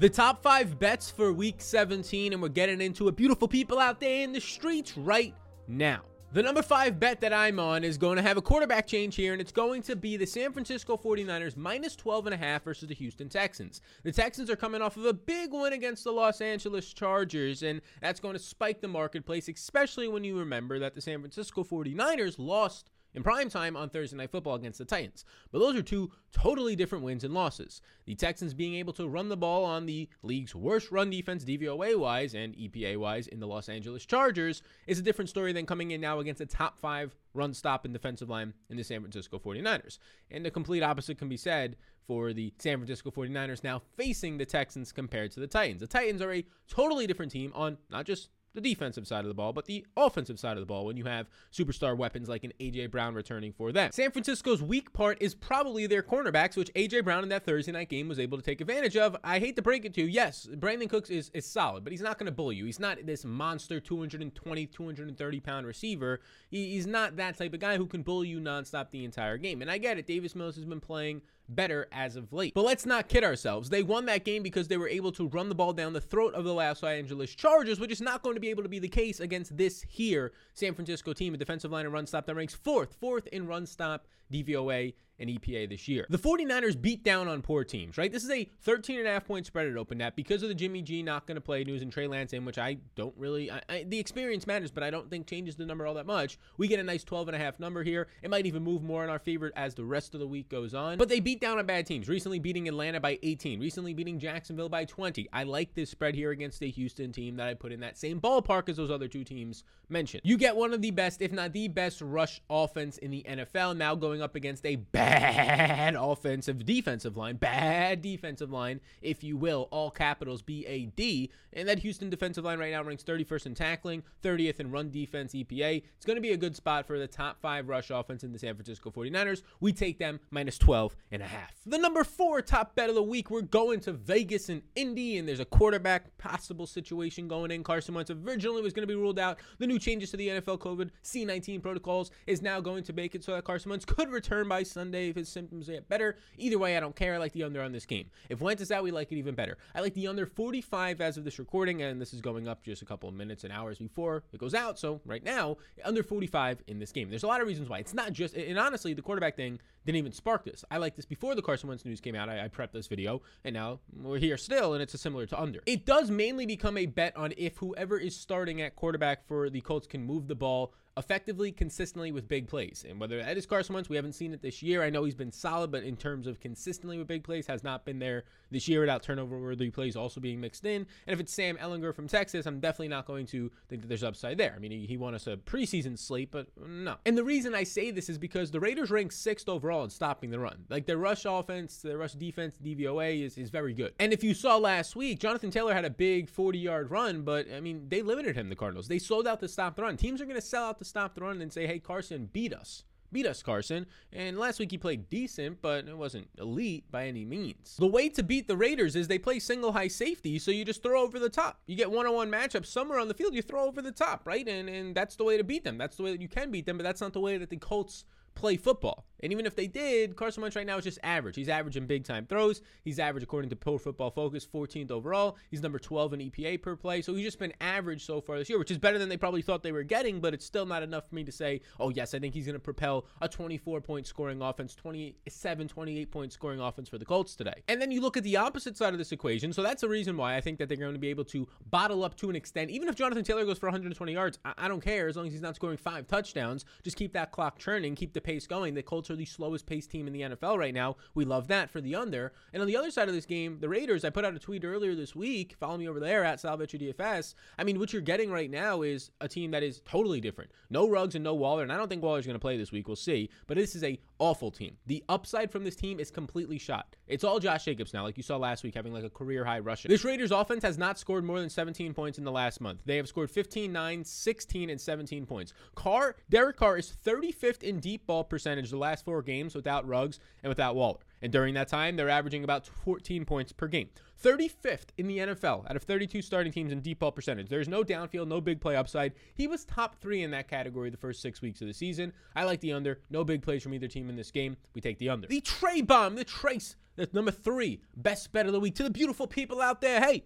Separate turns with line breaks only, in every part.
The top five bets for week 17, and we're getting into it. Beautiful people out there in the streets right now. The number five bet that I'm on is going to have a quarterback change here, and it's going to be the San Francisco 49ers minus 12 and a half versus the Houston Texans. The Texans are coming off of a big win against the Los Angeles Chargers, and that's going to spike the marketplace, especially when you remember that the San Francisco 49ers lost in prime time on Thursday Night Football against the Titans. But those are two totally different wins and losses. The Texans being able to run the ball on the league's worst run defense, DVOA wise and EPA wise, in the Los Angeles Chargers is a different story than coming in now against a top five run stop and defensive line in the San Francisco 49ers. And the complete opposite can be said for the San Francisco 49ers now facing the Texans compared to the Titans. The Titans are a totally different team on not just the defensive side of the ball, but the offensive side of the ball when you have superstar weapons like an A.J. Brown returning for them. San Francisco's weak part is probably their cornerbacks, which A.J. Brown in that Thursday night game was able to take advantage of. I hate to break it to you. Yes, Brandin Cooks is, is solid, but he's not going to bully you. He's not this monster 220, 230 pound receiver. He, he's not that type of guy who can bully you nonstop the entire game. And I get it. Davis Mills has been playing better as of late. But let's not kid ourselves. They won that game because they were able to run the ball down the throat of the Los Angeles Chargers, which is not going to be able to be the case against this here San Francisco team, a defensive line and run stop that ranks fourth, fourth in run stop, DVOA, and EPA this year. The 49ers beat down on poor teams, right? This is a 13 and a half point spread at open net because of the Jimmy G not going to play news and Trey Lance in, which I don't really, I, I, the experience matters, but I don't think changes the number all that much. We get a nice 12 and a half number here. It might even move more in our favor as the rest of the week goes on. But they beat down on bad teams, recently beating Atlanta by 18, recently beating Jacksonville by 20. I like this spread here against a Houston team that I put in that same ballpark as those other two teams mentioned. You get one of the best, if not the best, rush offense in the NFL now going up against a bad bad offensive defensive line, bad defensive line, if you will, all capitals B A D. And that Houston defensive line right now ranks 31st in tackling, 30th in run defense EPA. It's going to be a good spot for the top five rush offense in the San Francisco 49ers. We take them minus 12 and a half. The number four top bet of the week, we're going to Vegas and Indy, and there's a quarterback possible situation going in. Carson Wentz originally was going to be ruled out. The new changes to the NFL COVID C19 protocols is now going to make it so that Carson Wentz could return by Sunday if his symptoms get better. Either way, I don't care. I like the under on this game. If Wentz is out, we like it even better. I like the under 45 as of this recording, and this is going up just a couple of minutes and hours before it goes out. So right now, under 45 in this game. There's a lot of reasons why. It's not just, and honestly, the quarterback thing didn't even spark this. I like this before the Carson Wentz news came out. I, I prepped this video, and now we're here still, and it's a similar to under. It does mainly become a bet on if whoever is starting at quarterback for the Colts can move the ball effectively, consistently with big plays. And whether that is Carson Wentz, we haven't seen it this year. I know he's been solid, but in terms of consistently with big plays, has not been there this year without turnover worthy plays also being mixed in. And if it's Sam Ehlinger from Texas, I'm definitely not going to think that there's upside there. I mean, he, he won us a preseason slate, but no. And the reason I say this is because the Raiders rank sixth overall in stopping the run. Like their rush offense, their rush defense, DVOA is, is very good. And if you saw last week, Jonathan Taylor had a big 40 yard run, but I mean, they limited him, the Cardinals. They sold out to stop the run. Teams are going to sell out to stop the run and say, hey, Carson, beat us. Beat us, Carson. And last week he played decent, but it wasn't elite by any means. The way to beat the Raiders is they play single high safety, so you just throw over the top. You get one on one matchups somewhere on the field, you throw over the top, right? And, and that's the way to beat them. That's the way that you can beat them, but that's not the way that the Colts play football. And even if they did, Carson Wentz right now is just average. He's averaging big time throws. He's average according to Pro Football Focus, 14th overall. He's number 12 in EPA per play. So he's just been average so far this year, which is better than they probably thought they were getting, but it's still not enough for me to say, oh, yes, I think he's going to propel a 24 point scoring offense, 27, 28 point scoring offense for the Colts today. And then you look at the opposite side of this equation. So that's the reason why I think that they're going to be able to bottle up to an extent. Even if Jonathan Taylor goes for 120 yards, I, I don't care as long as he's not scoring five touchdowns. Just keep that clock churning, keep the pace going. The Colts are the slowest paced team in the NFL right now. We love that for the under. And on the other side of this game, the Raiders, I put out a tweet earlier this week. Follow me over there at Sal Vetri DFS. I mean, what you're getting right now is a team that is totally different. No Ruggs and no Waller. And I don't think Waller's going to play this week. We'll see. But this is a awful team. The upside from this team is completely shot. It's all Josh Jacobs now, like you saw last week, having like a career high rushing. This Raiders offense has not scored more than 17 points in the last month. They have scored 15, 9, 16, and 17 points. Carr, Derek Carr is 35th in deep ball percentage the last four games without Ruggs and without Waller. And during that time, they're averaging about 14 points per game. 35th in the NFL out of 32 starting teams in deep ball percentage. There's no downfield, no big play upside. He was top three in that category the first six weeks of the season. I like the under. No big plays from either team in this game. We take the under. The Trey bomb, the Trace, that's number three, best bet of the week. To the beautiful people out there, hey,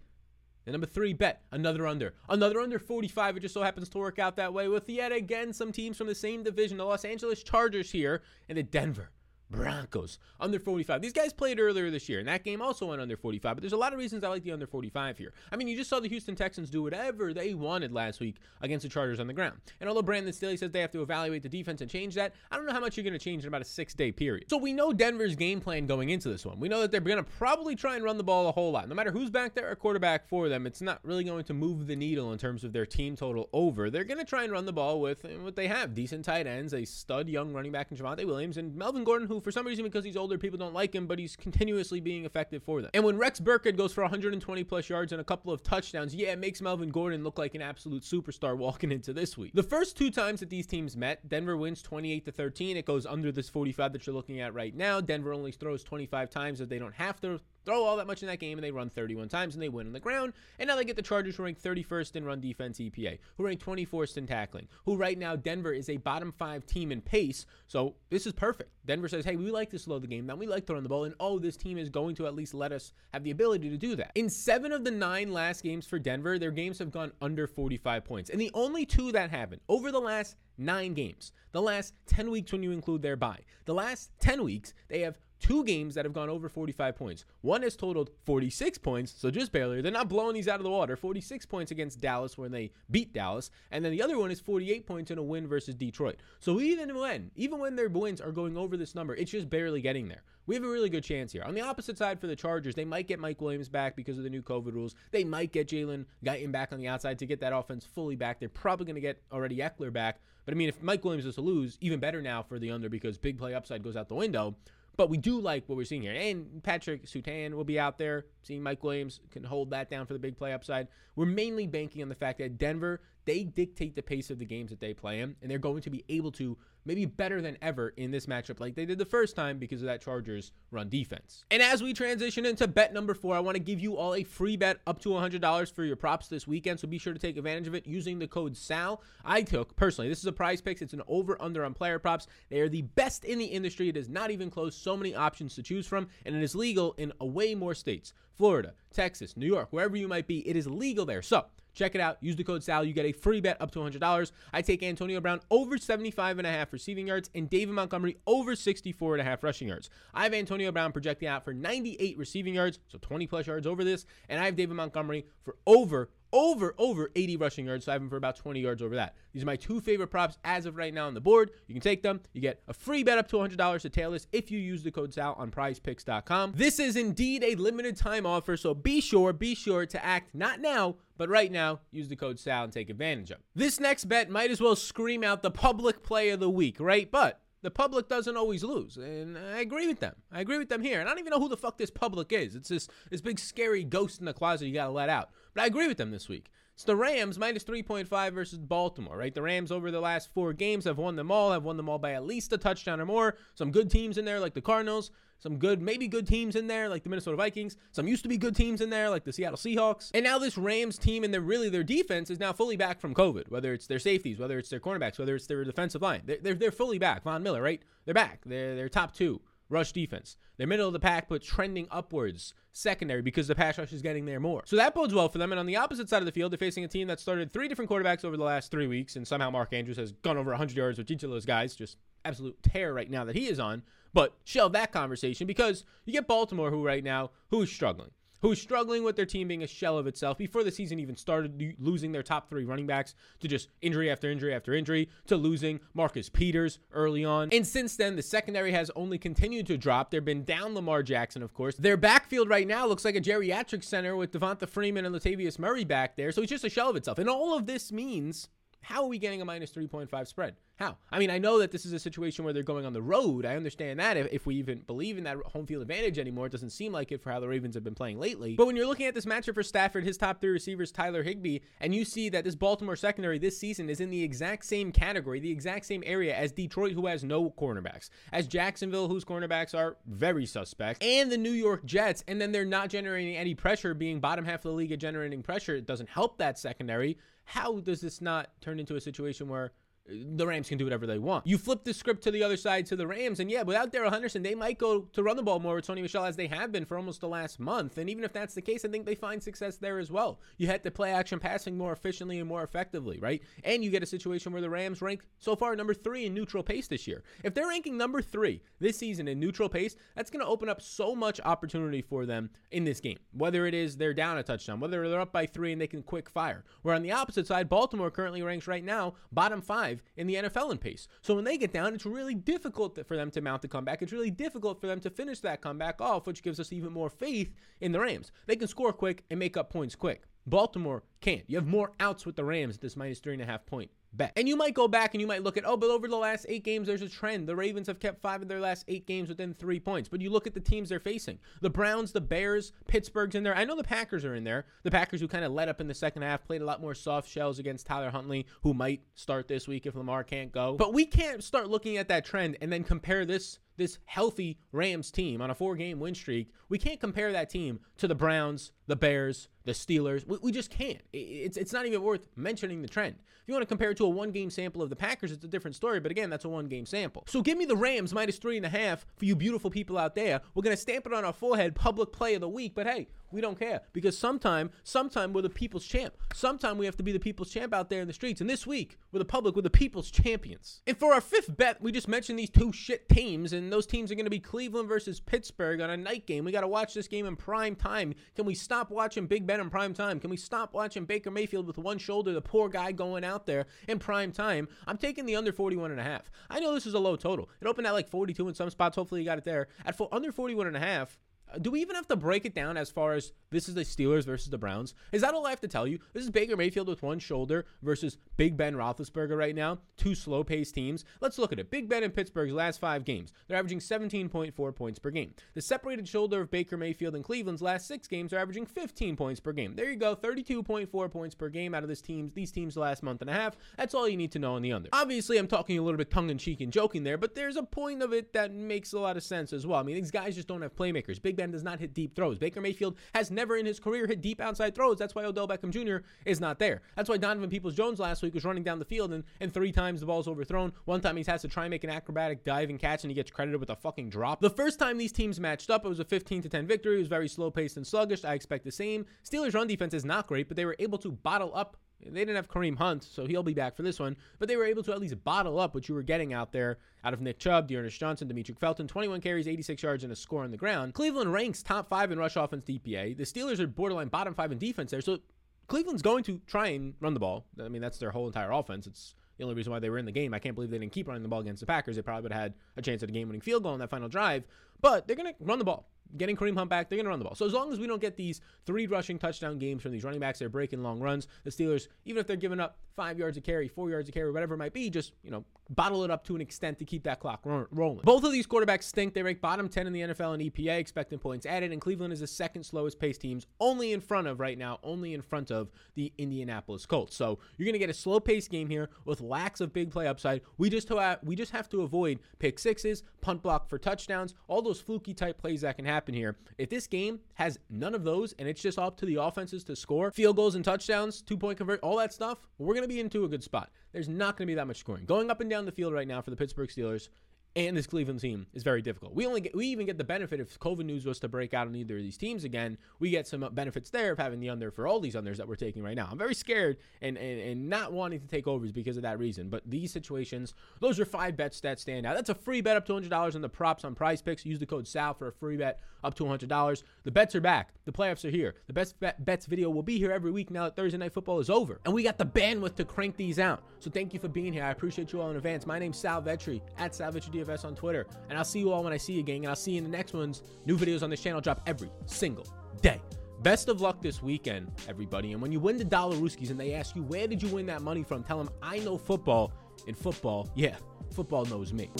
the number three bet, another under. Another under 45. It just so happens to work out that way with yet again some teams from the same division. The Los Angeles Chargers here and the Denver Broncos under 45. These guys played earlier this year, and that game also went under 45. But there's a lot of reasons I like the under 45 here. I mean, you just saw the Houston Texans do whatever they wanted last week against the Chargers on the ground. And although Brandon Staley says they have to evaluate the defense and change that, I don't know how much you're going to change in about a six day period. So we know Denver's game plan going into this one. We know that they're going to probably try and run the ball a whole lot. No matter who's back there or quarterback for them, it's not really going to move the needle in terms of their team total over. They're going to try and run the ball with what they have decent tight ends, a stud young running back in Javonte Williams, and Melvin Gordon, who for some reason, because he's older, people don't like him, but he's continuously being effective for them. And when Rex Burkhead goes for 120 plus yards and a couple of touchdowns, yeah, it makes Melvin Gordon look like an absolute superstar walking into this week. The first two times that these teams met, Denver wins 28 to 13. It goes under this 45 that you're looking at right now. Denver only throws 25 times that they don't have to throw all that much in that game and they run 31 times and they win on the ground. And now they get the Chargers who rank 31st in run defense EPA, who rank 24th in tackling, who right now Denver is a bottom five team in pace. So this is perfect. Denver says, hey, we like to slow the game down. We like throwing the ball. And oh, this team is going to at least let us have the ability to do that. In seven of the nine last games for Denver, their games have gone under 45 points. And the only two that haven't over the last nine games, the last 10 weeks when you include their bye, the last 10 weeks, they have two games that have gone over 45 points. One has totaled 46 points, so just barely. They're not blowing these out of the water. 46 points against Dallas when they beat Dallas, and then the other one is 48 points in a win versus Detroit. So even when, even when their wins are going over this number, it's just barely getting there. We have a really good chance here. On the opposite side for the Chargers, they might get Mike Williams back because of the new COVID rules. They might get Jalen Guyton back on the outside to get that offense fully back. They're probably going to get already Ekeler back. But I mean, if Mike Williams is to lose, even better now for the under because big play upside goes out the window. But we do like what we're seeing here. And Patrick Surtain will be out there. Seeing Mike Williams can hold that down for the big play upside. We're mainly banking on the fact that Denver, they dictate the pace of the games that they play in, and they're going to be able to maybe better than ever in this matchup like they did the first time because of that Chargers run defense. And as we transition into bet number four, I want to give you all a free bet up to $100 for your props this weekend. So be sure to take advantage of it using the code SAL. I took personally, this is a prize picks. It's an over under on player props. They are the best in the industry. It is not even close. So many options to choose from, and it is legal in way more states Florida, Texas, New York, wherever you might be. It is legal there. So, Check it out. Use the code SAL. You get a free bet up to $100. I take Antonio Brown over 75 and a half receiving yards and David Montgomery over 64 and a half rushing yards. I have Antonio Brown projecting out for 98 receiving yards, so 20 plus yards over this, and I have David Montgomery for over over over 80 rushing yards, so I have him for about 20 yards over that. These are my two favorite props as of right now on the board. You can take them. You get a free bet up to $100 to tail this if you use the code SAL on prizepicks.com. This is indeed a limited time offer, so be sure, be sure to act not now, but right now, use the code SAL and take advantage of. This next bet might as well scream out the public play of the week, right? But the public doesn't always lose. And I agree with them. I agree with them here. And I don't even know who the fuck this public is. It's this this big scary ghost in the closet you gotta let out. But I agree with them this week. It's the Rams minus 3.5 versus Baltimore, right? The Rams over the last four games have won them all, have won them all by at least a touchdown or more. Some good teams in there like the Cardinals, some good, maybe good teams in there like the Minnesota Vikings, some used to be good teams in there like the Seattle Seahawks. And now this Rams team and their really their defense is now fully back from COVID, whether it's their safeties, whether it's their cornerbacks, whether it's their defensive line. They're, they're, they're fully back. Von Miller, right? They're back. They're, they're top two rush defense. They're middle of the pack, but trending upwards secondary because the pass rush is getting there more. So that bodes well for them. And on the opposite side of the field, they're facing a team that started three different quarterbacks over the last three weeks, and somehow Mark Andrews has gone over 100 yards with each of those guys. Just absolute tear right now that he is on. But shelve that conversation because you get Baltimore, who right now who is struggling who's struggling with their team being a shell of itself before the season even started, losing their top three running backs to just injury after injury after injury, to losing Marcus Peters early on. And since then, the secondary has only continued to drop. They've been down Lamar Jackson, of course. Their backfield right now looks like a geriatric center with Devonta Freeman and Latavius Murray back there. So it's just a shell of itself. And all of this means how are we getting a minus 3.5 spread? How? I mean, I know that this is a situation where they're going on the road. I understand that if, if we even believe in that home field advantage anymore, it doesn't seem like it for how the Ravens have been playing lately. But when you're looking at this matchup for Stafford, his top three receivers, Tyler Higbee, and you see that this Baltimore secondary this season is in the exact same category, the exact same area as Detroit, who has no cornerbacks, as Jacksonville, whose cornerbacks are very suspect, and the New York Jets, and then they're not generating any pressure, being bottom half of the league at generating pressure. It doesn't help that secondary. How does this not turn into a situation where the Rams can do whatever they want. You flip the script to the other side to the Rams, and yeah, without Darrell Henderson, they might go to run the ball more with Sony Michel as they have been for almost the last month. And even if that's the case, I think they find success there as well. You had to play action passing more efficiently and more effectively, right? And you get a situation where the Rams rank so far number three in neutral pace this year. If they're ranking number three this season in neutral pace, that's going to open up so much opportunity for them in this game. Whether it is they're down a touchdown, whether they're up by three and they can quick fire. Where on the opposite side, Baltimore currently ranks right now bottom five in the NFL in pace. So when they get down, it's really difficult for them to mount the comeback. It's really difficult for them to finish that comeback off, which gives us even more faith in the Rams. They can score quick and make up points quick. Baltimore can't. You have more outs with the Rams at this minus three and a half point bet. And you might go back and you might look at, oh, but over the last eight games, there's a trend. The Ravens have kept five of their last eight games within three points. But you look at the teams they're facing the Browns, the Bears, Pittsburgh's in there. I know the Packers are in there. The Packers, who kind of let up in the second half, played a lot more soft shells against Tyler Huntley, who might start this week if Lamar can't go. But we can't start looking at that trend and then compare this this healthy Rams team on a four game win streak, we can't compare that team to the Browns, the Bears, the Steelers. We, we, just can't. It's, it's not even worth mentioning the trend. If you want to compare it to a one game sample of the Packers, it's a different story. But again, that's a one game sample. So give me the Rams minus three and a half for you beautiful people out there. We're going to stamp it on our forehead, public play of the week. But hey, we don't care because sometime, sometime we're the people's champ. Sometime we have to be the people's champ out there in the streets. And this week, we're the public, we're the people's champions. And for our fifth bet, we just mentioned these two shit teams, and those teams are going to be Cleveland versus Pittsburgh on a night game. We got to watch this game in prime time. Can we stop watching Big Ben in prime time? Can we stop watching Baker Mayfield with one shoulder, the poor guy going out there in prime time? I'm taking the under 41 and a half. I know this is a low total. It opened at like 42 in some spots. Hopefully you got it there. At under 41 and a half, do we even have to break it down as far as this is the Steelers versus the Browns? Is that all I have to tell you? This is Baker Mayfield with one shoulder versus Big Ben Roethlisberger right now. Two slow-paced teams. Let's look at it. Big Ben in Pittsburgh's last five games, they're averaging 17.4 points per game. The separated shoulder of Baker Mayfield in Cleveland's last six games are averaging 15 points per game. There you go, 32.4 points per game out of this teams these teams last month and a half. That's all you need to know on the under. Obviously, I'm talking a little bit tongue-in-cheek and joking there, but there's a point of it that makes a lot of sense as well. I mean, these guys just don't have playmakers. Big Ben does not hit deep throws. Baker Mayfield has never in his career hit deep outside throws. That's why Odell Beckham Jr. is not there. That's why Donovan Peoples Jones last week was running down the field and, and three times the ball's overthrown. One time he has to try and make an acrobatic dive and catch and he gets credited with a fucking drop. The first time these teams matched up, it was a 15 to 10 victory. It was very slow paced and sluggish. I expect the same. Steelers' run defense is not great, but they were able to bottle up they didn't have Kareem Hunt, so he'll be back for this one. But they were able to at least bottle up what you were getting out there out of Nick Chubb, D'Ernest Johnson, Demetric Felton, 21 carries, 86 yards, and a score on the ground. Cleveland ranks top five in rush offense DPA. The Steelers are borderline bottom five in defense there. So Cleveland's going to try and run the ball. I mean, that's their whole entire offense. It's the only reason why they were in the game. I can't believe they didn't keep running the ball against the Packers. They probably would have had a chance at a game winning field goal on that final drive. But they're going to run the ball getting Kareem Hunt back, they're going to run the ball. So as long as we don't get these three rushing touchdown games from these running backs, they're breaking long runs. The Steelers, even if they're giving up five yards of carry, four yards of carry, whatever it might be, just you know bottle it up to an extent to keep that clock rolling. Both of these quarterbacks stink. They rank bottom 10 in the NFL in EPA, expecting points added, and Cleveland is the second slowest paced teams, only in front of right now, only in front of the Indianapolis Colts. So you're going to get a slow paced game here with lacks of big play upside. We just have, we just have to avoid pick sixes, punt block for touchdowns, all those fluky type plays that can happen here. If this game has none of those and it's just up to the offenses to score field goals and touchdowns, two point convert, all that stuff, we're going to be into a good spot. There's not going to be that much scoring. Going up and down the field right now for the Pittsburgh Steelers and this Cleveland team is very difficult. We only get, we even get the benefit if COVID news was to break out on either of these teams again. We get some benefits there of having the under for all these unders that we're taking right now. I'm very scared and, and and not wanting to take overs because of that reason. But these situations, those are five bets that stand out. That's a free bet up to $100 on the props on Prize Picks. Use the code SAL for a free bet up to $100. The bets are back. The playoffs are here. The best bets video will be here every week now that Thursday night football is over, and we got the bandwidth to crank these out. So thank you for being here. I appreciate you all in advance. My name's Sal Vetri at Sal Vetri DFS on Twitter. And I'll see you all when I see you, gang. And I'll see you in the next ones. New videos on this channel drop every single day. Best of luck this weekend, everybody. And when you win the dollar Rooskies and they ask you, where did you win that money from? Tell them, I know football in football, yeah, football knows me.